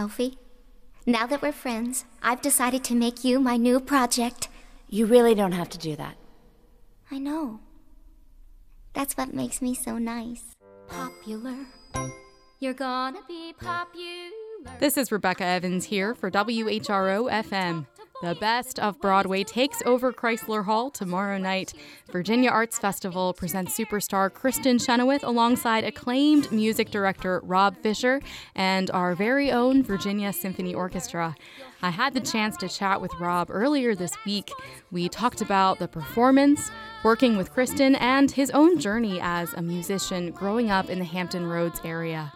Alfie. Now that we're friends, I've decided to make you my new project. You really don't have to do that. I know. That's what makes me so nice. Popular. You're gonna be popular. This is Rebecca Evans here for WHRO FM. The best of Broadway takes over Chrysler Hall tomorrow night. Virginia Arts Festival presents superstar Kristin Chenoweth alongside acclaimed music director Rob Fisher and our very own Virginia Symphony Orchestra. I had the chance to chat with Rob earlier this week. We talked about the performance, working with Kristin, and his own journey as a musician growing up in the Hampton Roads area.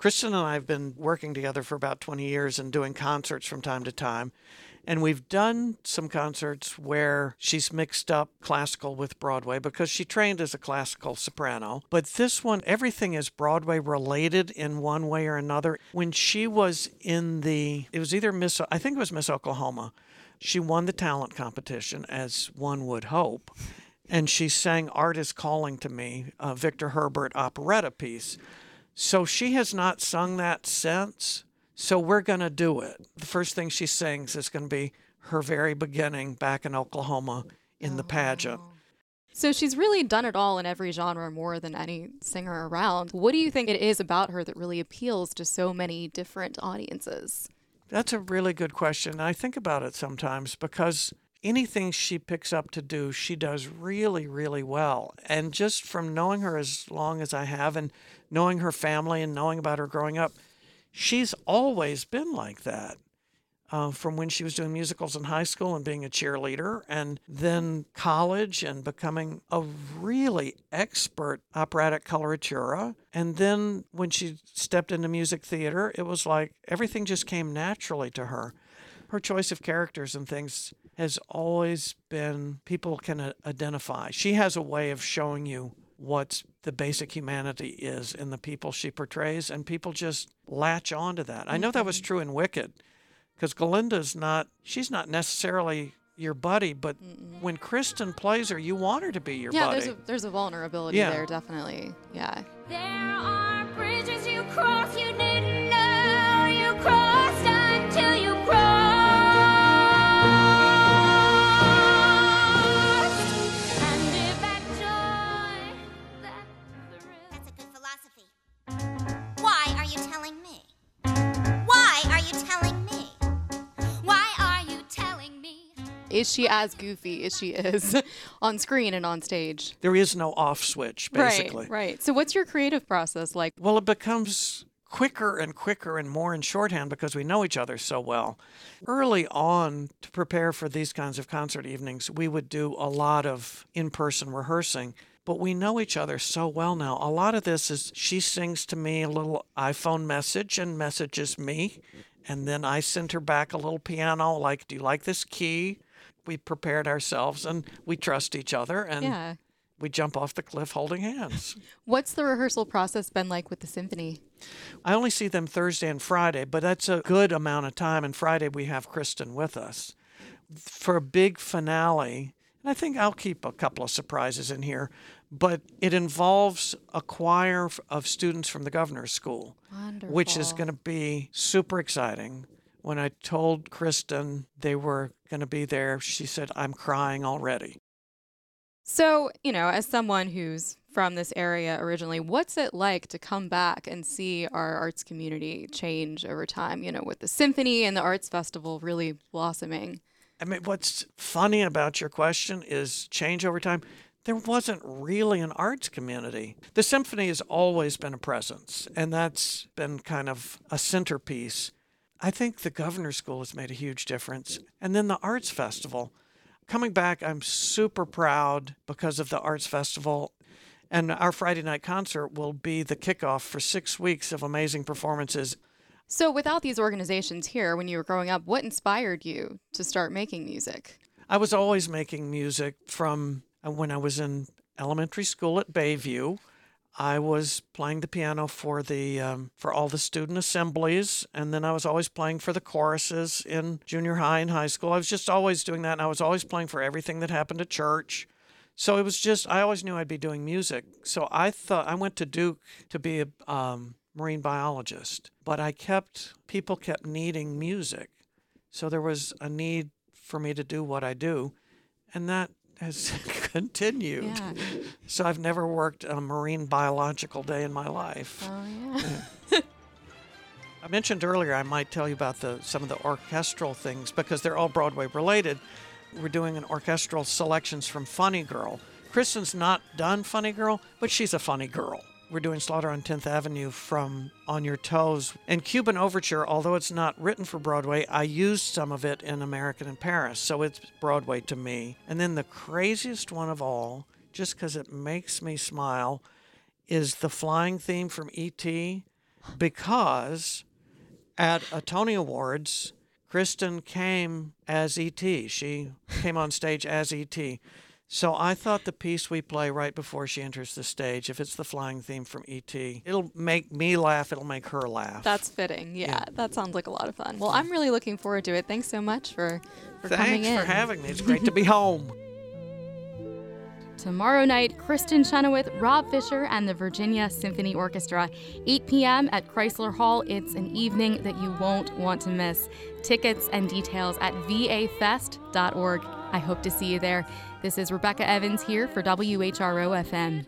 Kristin and I have been working together for about 20 years and doing concerts from time to time. And we've done some concerts where she's mixed up classical with Broadway because she trained as a classical soprano. But this one, everything is Broadway related in one way or another. When she was in the, it was either Miss, I think it was Miss Oklahoma, she won the talent competition, as one would hope. And she sang Art is Calling to Me, a Victor Herbert operetta piece. So she has not sung that since. So we're going to do it. The first thing she sings is going to be her very beginning back in Oklahoma in the pageant. Oh. So she's really done it all in every genre more than any singer around. What do you think it is about her that really appeals to so many different audiences? That's a really good question. I think about it sometimes because anything she picks up to do, she does really, really well. And just from knowing her as long as I have and knowing her family and knowing about her growing up, she's always been like that. Uh, from when she was doing musicals in high school and being a cheerleader, and then college and becoming a really expert operatic coloratura. And then when she stepped into music theater, it was like everything just came naturally to her. Her choice of characters and things has always been people can uh, identify. She has a way of showing you what the basic humanity is in the people she portrays, and people just latch on to that. I know that was Mm-hmm. true in Wicked, because Galinda's not, she's not necessarily your buddy, but when Kristin plays her, you want her to be your yeah, buddy. Yeah, there's a there's a vulnerability Yeah. there, definitely. Yeah. There are bridges you cross you didn't Is she as goofy as she is on screen and on stage? there is no off switch, basically. Right, right. So what's your creative process like? Well, it becomes quicker and quicker and more in shorthand because we know each other so well. Early on, to prepare for these kinds of concert evenings, we would do a lot of in person rehearsing. But we know each other so well now. A lot of this is she sings to me a little iPhone message and messages me. And then I send her back a little piano, like, Do you like this key? We prepared ourselves and we trust each other and Yeah. we jump off the cliff holding hands. What's the rehearsal process been like with the symphony? I only see them Thursday and Friday, but that's a good amount of time. And Friday we have Kristin with us for a big finale. And I think I'll keep a couple of surprises in here, but it involves a choir of students from the governor's school, which is going to be super exciting. When I told Kristin they were going to be there, she said, I'm crying already. So, you know, as someone who's from this area originally, what's it like to come back and see our arts community change over time, you know, with the symphony and the arts festival really blossoming? I mean, what's funny about your question is change over time. There wasn't really an arts community. The symphony has always been a presence, and that's been kind of a centerpiece. I think the governor's school has made a huge difference. And then the arts festival. Coming back, I'm super proud because of the arts festival. And our Friday night concert will be the kickoff for six weeks of amazing performances So, without these organizations here, when you were growing up, what inspired you to start making music? I was always making music from uh, when I was in elementary school at Bayview. I was playing the piano for the um, for all the student assemblies, and then I was always playing for the choruses in junior high and high school. I was just always doing that, and I was always playing for everything that happened at church. So it was just I always knew I'd be doing music. So I thought I went to Duke to be a um, marine biologist, but I kept, people kept needing music. So there was a need for me to do what I do. And that has continued. Yeah. So I've never worked a marine biological day in my life. Oh, yeah. I mentioned earlier I might tell you about the some of the orchestral things because they're all Broadway related. We're doing an orchestral selections from Funny Girl. Kristin's not done Funny Girl, but she's a funny girl. We're doing Slaughter on 10th Avenue from On Your Toes. And Cuban Overture, although it's not written for Broadway, I used some of it in American in Paris, so it's Broadway to me. And then the craziest one of all, just because it makes me smile, is the flying theme from E.T. because at a Tony Awards, Kristin came as E.T. She came on stage as E.T. So I thought the piece we play right before she enters the stage, if it's the flying theme from E.T., it'll make me laugh, it'll make her laugh. That's fitting. Yeah, Yeah. that sounds like a lot of fun. Well, I'm really looking forward to it. Thanks so much for, for coming in. Thanks for having me. It's great to be home. Tomorrow night, Kristin Chenoweth, Rob Fisher, and the Virginia Symphony Orchestra, 8 p.m. at Chrysler Hall. It's an evening that you won't want to miss. Tickets and details at vafest.org. I hope to see you there. This is Rebecca Evans here for WHRO FM.